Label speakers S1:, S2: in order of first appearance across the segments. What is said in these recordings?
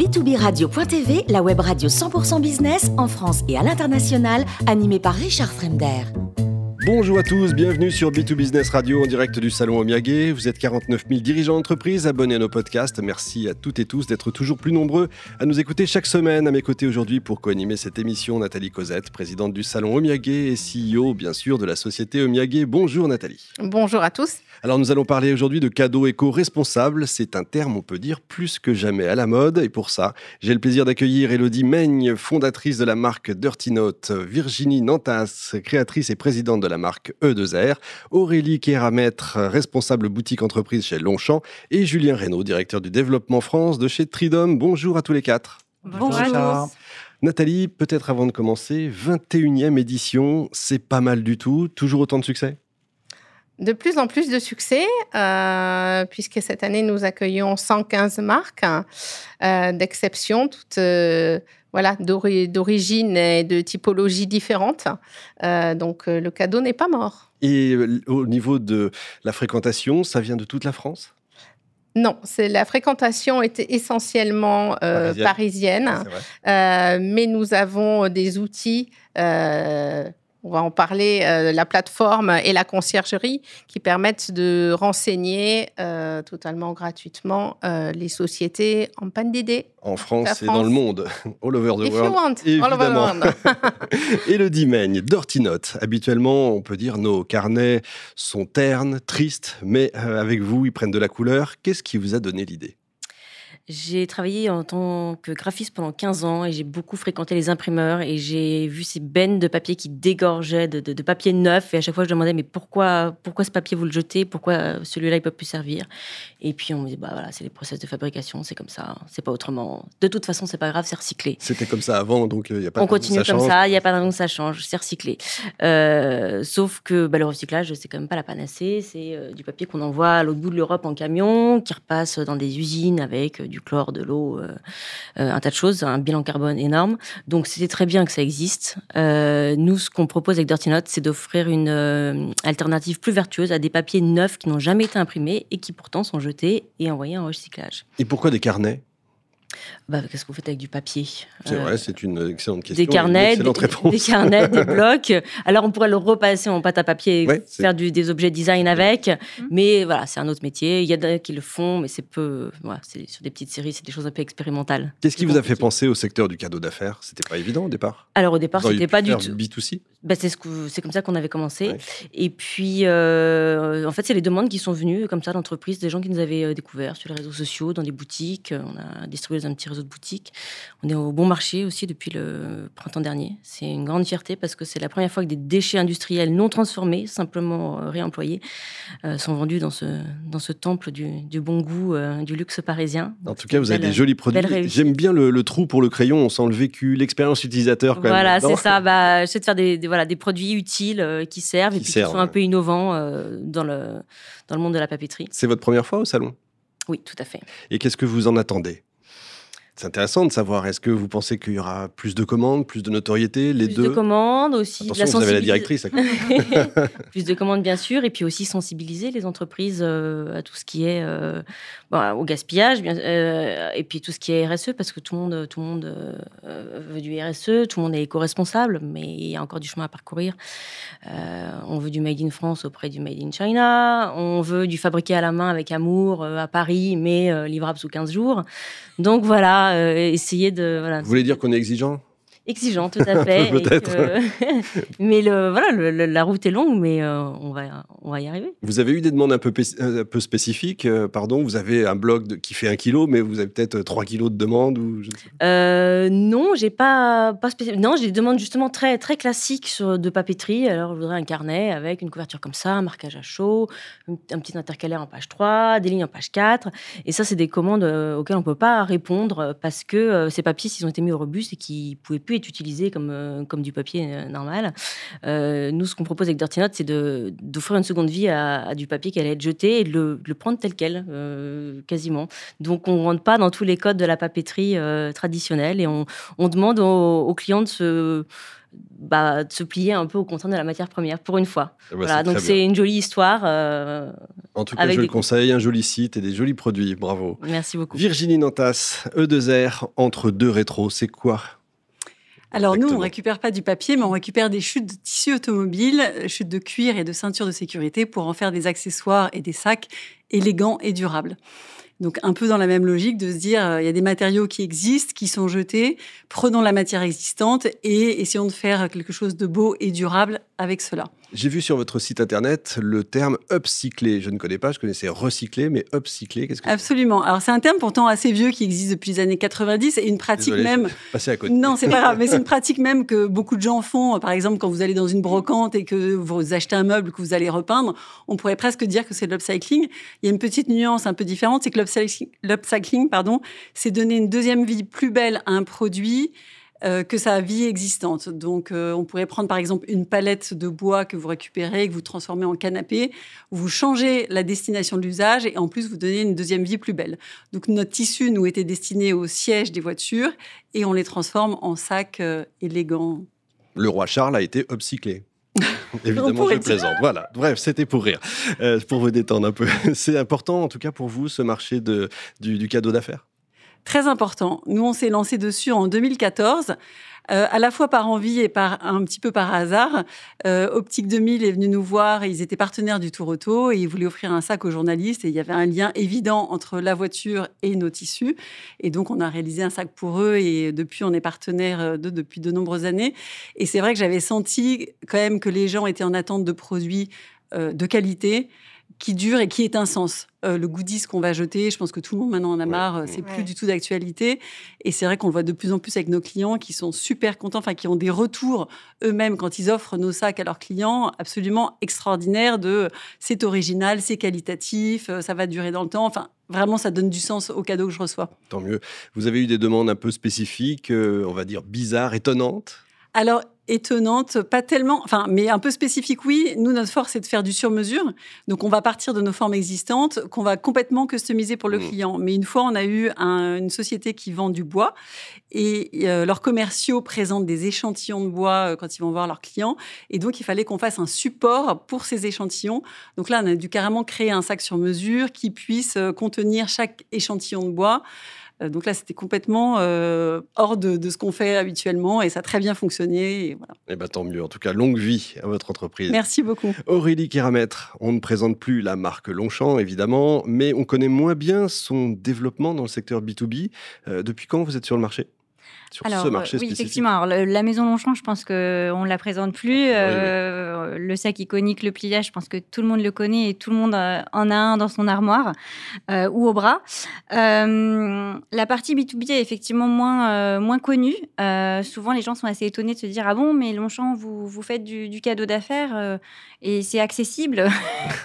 S1: B2B Radio.tv, la web radio 100% business en France et à l'international, animée par Richard Fremder.
S2: Bonjour à tous, bienvenue sur B2 Business Radio en direct du salon Omiage. Vous êtes 49 000 dirigeants d'entreprise abonnés à nos podcasts. Merci à toutes et tous d'être toujours plus nombreux à nous écouter chaque semaine. À mes côtés aujourd'hui pour co-animer cette émission, Nathalie Cosette, présidente du salon Omiage et CEO bien sûr de la société Omiage. Bonjour Nathalie.
S3: Bonjour à tous.
S2: Alors nous allons parler aujourd'hui de cadeaux éco-responsables. C'est un terme, on peut dire, plus que jamais à la mode. Et pour ça, j'ai le plaisir d'accueillir Elodie Meigne, fondatrice de la marque Dirty Note, Virginie Nantas, créatrice et présidente de la marque E2R, Aurélie Kéramètre, responsable boutique entreprise chez Longchamp, et Julien Reynaud, directeur du développement France de chez Tridom. Bonjour à tous les quatre.
S3: Bonjour, à tous.
S2: Nathalie, peut-être avant de commencer, 21e édition, c'est pas mal du tout. Toujours autant de succès?
S3: De plus en plus de succès, euh, puisque cette année, nous accueillons 115 marques euh, d'exception, toutes euh, voilà, d'origine et de typologie différentes. donc, le cadeau n'est pas mort.
S2: Et au niveau de la fréquentation, ça vient de toute la France?
S3: Non, c'est la fréquentation était essentiellement parisienne, mais nous avons des outils on va en parler, euh, la plateforme et la conciergerie qui permettent de renseigner euh, totalement gratuitement euh, les sociétés en panne d'idées.
S2: En France et dans le monde, all over the
S3: If
S2: world.
S3: You want, all over the world.
S2: et le Dimaigne, Dirty Note. Habituellement, on peut dire nos carnets sont ternes, tristes, mais avec vous, ils prennent de la couleur. Qu'est-ce qui vous a donné l'idée?
S4: J'ai travaillé en tant que graphiste pendant 15 ans et j'ai beaucoup fréquenté les imprimeurs et j'ai vu ces bennes de papier qui dégorgeaient de, papier neuf et à chaque fois je demandais mais pourquoi, pourquoi ce papier vous le jetez? Pourquoi celui-là il peut plus servir? Et puis on me dit bah voilà c'est les process de fabrication, c'est comme ça, c'est pas autrement. De toute façon c'est pas grave, c'est recyclé.
S2: C'était comme ça avant donc il euh, y a pas.
S4: On continue
S2: ça
S4: comme ça, il y a pas de raison que ça change, c'est recyclé. Euh, sauf que bah, le recyclage c'est quand même pas la panacée, c'est euh, du papier qu'on envoie à l'autre bout de l'Europe en camion, qui repasse dans des usines avec du chlore, de l'eau, euh, euh, un tas de choses, un bilan carbone énorme. Donc c'était très bien que ça existe. Euh, nous, ce qu'on propose avec Dirty Note, c'est d'offrir une alternative plus vertueuse à des papiers neufs qui n'ont jamais été imprimés et qui pourtant sont jetés et envoyés en recyclage.
S2: Et pourquoi des carnets?
S4: Bah, Qu'est-ce que vous faites avec du papier?
S2: C'est vrai, c'est une excellente question.
S4: Des carnets, des, des, carnets, des blocs. Alors, on pourrait le repasser en pâte à papier et faire du, des objets design avec. Mhm. Mais voilà, c'est un autre métier. Il y a qui le font, mais c'est peu. Voilà, c'est sur des petites séries, c'est des choses un peu expérimentales.
S2: Qu'est-ce qui vous a fait penser au secteur du cadeau d'affaires? C'était pas évident au départ?
S4: Alors, au départ, c'était pas du tout.
S2: B2C
S4: bah, c'est, ce comme ça qu'on avait commencé. Et puis, euh, en fait, c'est les demandes qui sont venues comme ça d'entreprises, des gens qui nous avaient euh, découverts sur les réseaux sociaux, dans des boutiques. On a distribué un petit réseau de boutiques. On est au bon marché aussi depuis le printemps dernier. C'est une grande fierté parce que c'est la première fois que des déchets industriels non transformés, simplement euh, réemployés, sont vendus dans ce, dans ce temple du, du bon goût, du luxe parisien.
S2: En tout cas, vous avez des jolis produits. J'aime bien le, trou pour le crayon. On sent le vécu, l'expérience utilisateur. Quand
S4: voilà, c'est ça. Bah, j'essaie de faire des voilà, des produits utiles euh, qui servent et qui sont un peu innovants euh, dans, le, dans le monde de la papeterie.
S2: C'est votre première fois au salon?
S4: Oui, tout à fait.
S2: Et qu'est-ce que vous en attendez? C'est intéressant de savoir. Est-ce que vous pensez qu'il y aura plus de commandes, plus de notoriété, les
S4: deux
S2: Plus
S4: de commandes aussi.
S2: Attention, la vous avez la directrice.
S4: plus de commandes bien sûr, et puis aussi sensibiliser les entreprises euh, à tout ce qui est euh, au gaspillage, bien, euh, et puis tout ce qui est RSE, parce que tout le monde, tout le monde veut du RSE, tout le monde est éco-responsable, mais il y a encore du chemin à parcourir. on veut du made in France auprès du made in China, on veut du fabriqué à la main avec amour à Paris, mais livrable sous 15 jours. Donc voilà. Euh,
S2: Vous voulez dire qu'on est exigeant?
S4: Exigeant, tout à fait.
S2: Peut-être.
S4: mais le, voilà, la route est longue, mais euh, on, va, on va y arriver.
S2: Vous avez eu des demandes un peu, un peu spécifiques, euh, pardon. Vous avez un blog qui fait un kilo, mais vous avez peut-être 3 kilos de demandes ou je
S4: euh, Non, j'ai pas, pas Non, j'ai des demandes justement très, très classiques sur, de papeterie. Alors, je voudrais un carnet avec une couverture comme ça, un marquage à chaud, un petit intercalaire en page 3, des lignes en page 4. Et ça, c'est des commandes auxquelles on peut pas répondre parce que ces papiers, s'ils ont été mis au robuste et qu'ils pouvaient plus pu être utilisé comme, comme du papier normal. nous, ce qu'on propose avec Dirty Note, c'est d'offrir une seconde vie à, du papier qui allait être jeté et de le, prendre tel quel, quasiment. Donc, on ne rentre pas dans tous les codes de la papeterie traditionnelle et on, on demande aux, aux clients de se bah, de se plier un peu au contraintes de la matière première pour une fois. Eh ben, voilà, donc c'est une jolie histoire. Euh,
S2: en tout cas, je le conseille, un joli site et des jolis produits. Bravo.
S4: Merci beaucoup.
S2: Virginie Nantas, E2R, entre deux rétros, c'est quoi?
S5: Alors nous, on récupère pas du papier, mais on récupère des chutes de tissu automobile, chutes de cuir et de ceintures de sécurité pour en faire des accessoires et des sacs élégants et durables. Donc un peu dans la même logique de se dire, euh, il y a des matériaux qui existent, qui sont jetés, prenons la matière existante et essayons de faire quelque chose de beau et durable avec cela.
S2: J'ai vu sur votre site internet le terme upcyclé. Je ne connais pas, je connaissais recyclé, mais upcyclé, qu'est-ce que
S5: Absolument. Alors c'est un terme pourtant assez vieux qui existe depuis les années 90 et une pratique même.
S2: Passer à côté.
S5: Non, c'est pas grave, mais c'est une pratique même que beaucoup de gens font. Par exemple, quand vous allez dans une brocante et que vous achetez un meuble que vous allez repeindre, on pourrait presque dire que c'est de l'upcycling. Il y a une petite nuance un peu différente, c'est que l'upcycling, pardon, c'est donner une deuxième vie plus belle à un produit euh, que sa vie existante. Donc, euh, on pourrait prendre par exemple une palette de bois que vous récupérez, que vous transformez en canapé, vous changez la destination de l'usage et en plus vous donnez une deuxième vie plus belle. Donc, notre tissu nous était destiné au siège des voitures et on les transforme en sacs euh, élégants.
S2: Le roi Charles a été upcyclé. Évidemment, je plaisante. Voilà. Bref, c'était pour rire, pour vous détendre un peu. C'est important, en tout cas, pour vous, ce marché de, du cadeau d'affaires?
S5: Très important. Nous, on s'est lancé dessus en 2014. Euh, à la fois par envie et par un petit peu par hasard, euh, Optique 2000 est venu nous voir. ils étaient partenaires du Tour Auto et ils voulaient offrir un sac aux journalistes. Et il y avait un lien évident entre la voiture et nos tissus. Et donc, on a réalisé un sac pour eux. Et depuis, on est partenaire euh, d'eux depuis de nombreuses années. Et c'est vrai que j'avais senti quand même que les gens étaient en attente de produits de qualité qui dure et qui est un sens. Euh, le goodies qu'on va jeter, je pense que tout le monde maintenant en a marre, euh, c'est plus du tout d'actualité. Et c'est vrai qu'on le voit de plus en plus avec nos clients qui sont super contents, enfin qui ont des retours eux-mêmes quand ils offrent nos sacs à leurs clients absolument extraordinaires de c'est original, c'est qualitatif, euh, ça va durer dans le temps. Enfin, vraiment, ça donne du sens aux cadeaux que je reçois.
S2: Tant mieux. Vous avez eu des demandes un peu spécifiques, on va dire bizarres, étonnantes?
S5: Alors, étonnante, pas tellement, enfin, mais un peu spécifique, oui. Nous, notre force, c'est de faire du sur-mesure. Donc, on va partir de nos formes existantes qu'on va complètement customiser pour le mmh. client. Mais une fois, on a eu une société qui vend du bois et euh, leurs commerciaux présentent des échantillons de bois euh, quand ils vont voir leurs clients. Et donc, il fallait qu'on fasse un support pour ces échantillons. Donc là, on a dû carrément créer un sac sur mesure qui puisse euh, contenir chaque échantillon de bois. Euh, donc là, c'était complètement euh, hors de, ce qu'on fait habituellement et ça a très bien fonctionné. Et voilà.
S2: Eh ben, tant mieux. En tout cas, longue vie à votre entreprise.
S5: Merci beaucoup.
S2: Aurélie Kéramètre, on ne présente plus la marque Longchamp, évidemment, mais on connaît moins bien son développement dans le secteur B2B. Euh, depuis quand vous êtes sur le marché?
S6: Alors, oui, effectivement. la maison Longchamp, je pense qu'on ne la présente plus. Euh, le sac iconique, le pliage, je pense que tout le monde le connaît et tout le monde euh, en a un dans son armoire euh, ou au bras. la partie B2B est effectivement moins, moins connue. souvent, les gens sont assez étonnés de se dire Ah bon, mais Longchamp, vous, vous faites du, cadeau d'affaires et c'est accessible?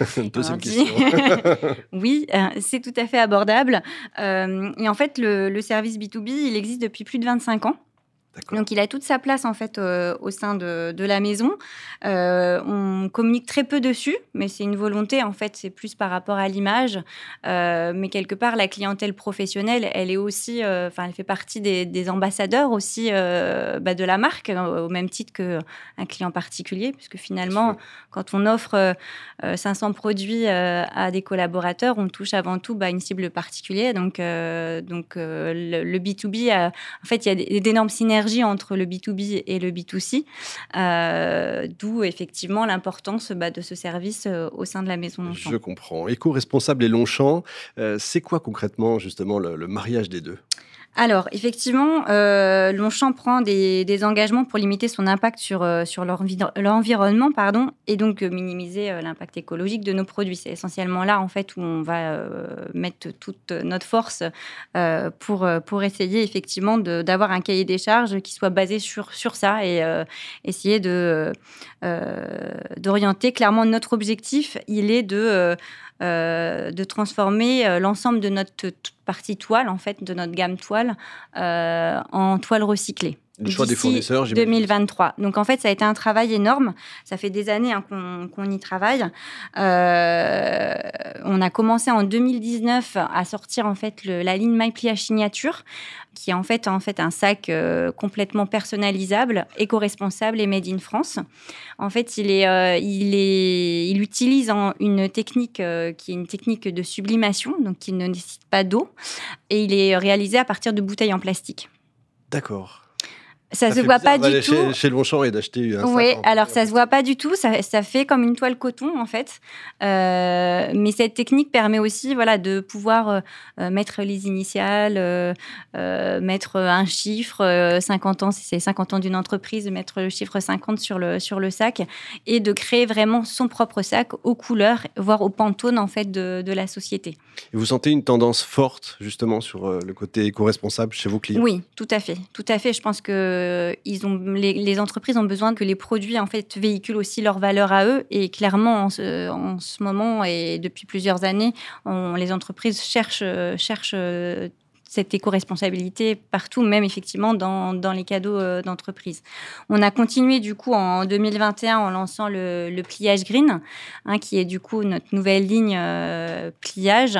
S6: oui, c'est tout à fait abordable. et en fait, le, le service B2B, il existe depuis plus de 25 ans. Donc il a toute sa place en fait euh, au sein de, la maison. Euh, on communique très peu dessus, mais c'est une volonté en fait. C'est plus par rapport à l'image, euh, mais quelque part la clientèle professionnelle, elle est aussi, enfin elle fait partie des, ambassadeurs aussi bah, de la marque, au même titre qu'un client particulier, puisque finalement quand on offre 500 produits à des collaborateurs, on touche avant tout bah, une cible particulière. Donc donc le, B2B, en fait il y a d'énormes synergies entre le B2B et le B2C, euh, d'où effectivement l'importance bah, de ce service euh, au sein de la maison Longchamp.
S2: Je comprends. Éco-responsable et Longchamp, euh, c'est quoi concrètement justement le mariage des deux?
S6: Alors, effectivement, euh, Longchamp prend des, engagements pour limiter son impact sur, euh, l'environnement pardon, et donc euh, minimiser l'impact écologique de nos produits. C'est essentiellement là, en fait, où on va mettre toute notre force pour, essayer, effectivement, d'avoir un cahier des charges qui soit basé sur, sur ça et essayer d'orienter clairement notre objectif. Il est de euh, de transformer euh, l'ensemble de notre partie toile, en fait, de notre gamme toile, euh, en toile recyclée. Le choix des fournisseurs, 2023. Donc en fait, ça a été un travail énorme. Ça fait des années hein, qu'on y travaille. Euh, on a commencé en 2019 à sortir en fait la ligne My Pliage Signature, qui est en fait en fait un sac euh, complètement personnalisable, éco-responsable et made in France. En fait, il est, euh, il est, il utilise une technique qui est une technique de sublimation, donc qui ne nécessite pas d'eau, et il est réalisé à partir de bouteilles en plastique.
S2: D'accord.
S6: Ça, ne se voit pas du tout.
S2: Chez, chez Longchamp et d'acheter un
S6: Oui, alors ça se voit pas du tout. Ça, ça, fait comme une toile coton en fait. Euh, mais cette technique permet aussi, voilà, de pouvoir euh, mettre les initiales, euh, mettre un chiffre, 50 ans si c'est 50 ans d'une entreprise, mettre le chiffre 50 sur le sur le sac et de créer vraiment son propre sac aux couleurs, voire au pantone en fait de, de la société.
S2: Et vous sentez une tendance forte justement sur le côté éco-responsable chez vos clients?
S6: Oui, tout à fait, tout à fait. Je pense que euh, ils ont, les, entreprises ont besoin que les produits en fait véhiculent aussi leur valeur à eux. Et clairement, en ce, en ce moment et depuis plusieurs années, les entreprises cherchent, cherchent cette éco-responsabilité partout, même effectivement dans, dans les cadeaux euh, d'entreprise. On a continué du coup en 2021 en lançant le, pliage green, hein, qui est du coup notre nouvelle ligne euh, pliage,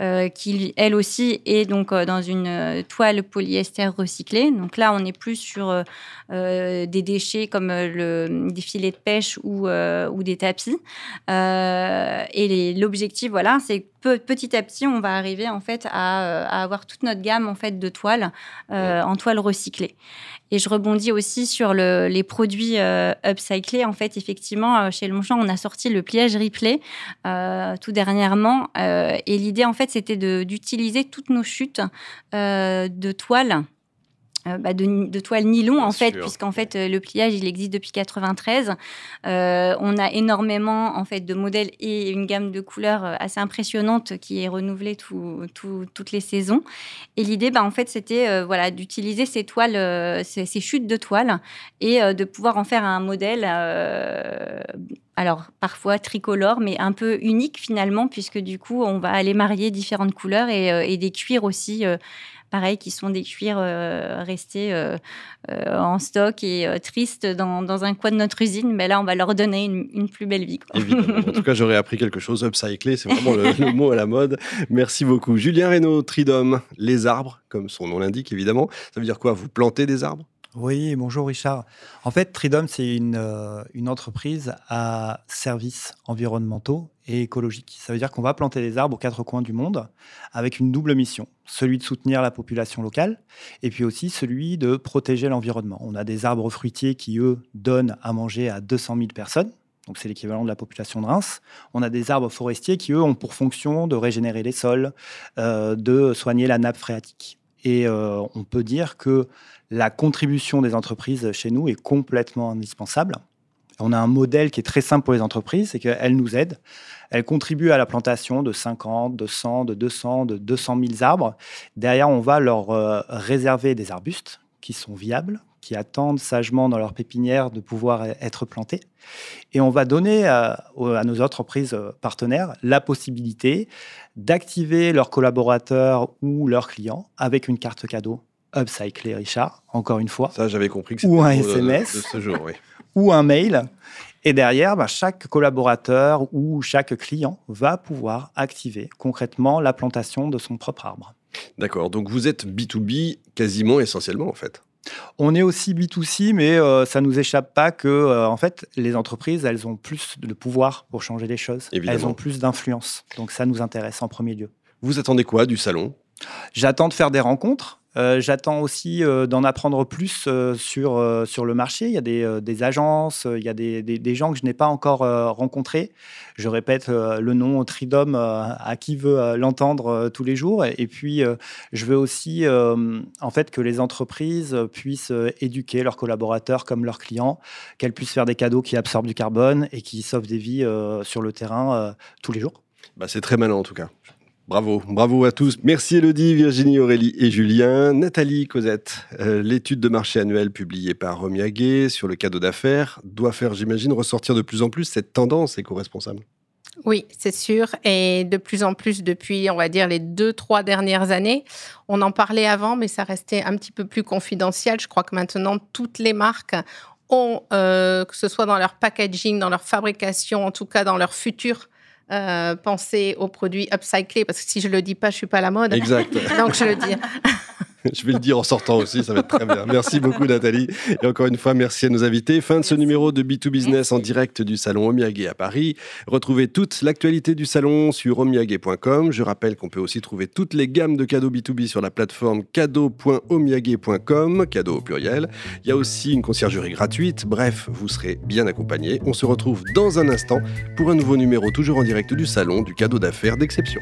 S6: euh, qui elle aussi est donc dans une toile polyester recyclée. Donc là, on n'est plus sur des déchets comme le, des filets de pêche ou, ou des tapis. et l'objectif, voilà, c'est petit à petit, on va arriver en fait à, à avoir toute notre gamme en fait de toiles euh, en toile recyclée. Et je rebondis aussi sur les produits euh, upcyclés. En fait, effectivement, euh, chez Longchamp, on a sorti le pliage replay tout dernièrement. et l'idée, en fait, c'était d'utiliser toutes nos chutes de toiles euh, bah, de, de, toile nylon en fait puisqu'en fait euh, le pliage il existe depuis 93 euh, on a énormément en fait de modèles et une gamme de couleurs assez impressionnante qui est renouvelée tout, toutes les saisons. Et l'idée bah, en fait c'était voilà d'utiliser ces toiles ces, ces, chutes de toiles et de pouvoir en faire un modèle alors parfois tricolore, mais un peu unique finalement, puisque du coup, on va aller marier différentes couleurs et, et des cuirs aussi pareil, qui sont des cuirs euh, restés euh, euh, en stock et tristes dans, un coin de notre usine. Mais là, on va leur donner une, plus belle vie.
S2: En tout cas, j'aurais appris quelque chose. Upcycler, c'est vraiment le, mot à la mode. Merci beaucoup. Julien Reynaud, Tridom, les arbres, comme son nom l'indique évidemment. Ça veut dire quoi? Vous plantez des arbres?
S7: Oui, bonjour Richard. En fait, Tridom, c'est une, une, entreprise à services environnementaux et écologiques. Ça veut dire qu'on va planter des arbres aux quatre coins du monde avec une double mission, celui de soutenir la population locale et puis aussi celui de protéger l'environnement. On a des arbres fruitiers qui, eux, donnent à manger à 200 000 personnes. Donc c'est l'équivalent de la population de Reims. On a des arbres forestiers qui, eux, ont pour fonction de régénérer les sols, euh, de soigner la nappe phréatique. Et euh, on peut dire que la contribution des entreprises chez nous est complètement indispensable. On a un modèle qui est très simple pour les entreprises, c'est qu'elles nous aident. Elles contribuent à la plantation de 50, de 100, de 200, de 200 000 arbres. Derrière, on va leur euh, réserver des arbustes qui sont viables, qui attendent sagement dans leur pépinière de pouvoir être plantés. Et on va donner à, à nos entreprises partenaires la possibilité d'activer leurs collaborateurs ou leurs clients avec une carte cadeau upcyclée, Richard, encore une fois.
S2: Ça, j'avais compris que c'était
S7: ou un SMS.
S2: De, ce jour, oui
S7: ou un mail. Et derrière, bah, chaque collaborateur ou chaque client va pouvoir activer concrètement la plantation de son propre arbre.
S2: D'accord, donc vous êtes B2B quasiment essentiellement en fait.
S7: On est aussi B2C, mais euh, ça ne nous échappe pas que, euh, en fait, les entreprises, elles ont plus de pouvoir pour changer les choses. Elles ont plus d'influence. Donc ça nous intéresse en premier lieu.
S2: Vous attendez quoi du salon?
S7: J'attends de faire des rencontres. Euh, j'attends aussi euh, d'en apprendre plus euh, sur, sur le marché. Il y a des, des agences, il y a des, des, gens que je n'ai pas encore rencontrés. Je répète le nom Tridom à qui veut l'entendre tous les jours. Et, puis, je veux aussi en fait que les entreprises puissent éduquer leurs collaborateurs comme leurs clients, qu'elles puissent faire des cadeaux qui absorbent du carbone et qui sauvent des vies sur le terrain tous les jours.
S2: Bah, c'est très malin en tout cas. Bravo, bravo à tous. Merci Elodie, Virginie, Aurélie et Julien. Nathalie, Cosette, euh, l'étude de marché annuelle publiée par Romiaguet sur le cadeau d'affaires doit faire, j'imagine, ressortir de plus en plus cette tendance éco-responsable.
S3: Oui, c'est sûr. Et de plus en plus depuis, on va dire, les deux, trois dernières années, on en parlait avant, mais ça restait un petit peu plus confidentiel. Je crois que maintenant, toutes les marques ont, euh, que ce soit dans leur packaging, dans leur fabrication, en tout cas dans leur futur euh, pensé aux produits upcyclés, parce que si je le dis pas, je suis pas à la mode.
S2: Exact.
S3: Donc je le dis.
S2: Je vais le dire en sortant aussi, ça va être très bien. Merci beaucoup Nathalie. Et encore une fois, merci à nos invités. Fin de ce numéro de B2 Business en direct du salon Omiyage à Paris. Retrouvez toute l'actualité du salon sur omiyage.com. Je rappelle qu'on peut aussi trouver toutes les gammes de cadeaux B2B sur la plateforme cadeau.omiyage.com, cadeau au pluriel. Il y a aussi une conciergerie gratuite. Bref, vous serez bien accompagné. On se retrouve dans un instant pour un nouveau numéro toujours en direct du salon du cadeau d'affaires d'exception.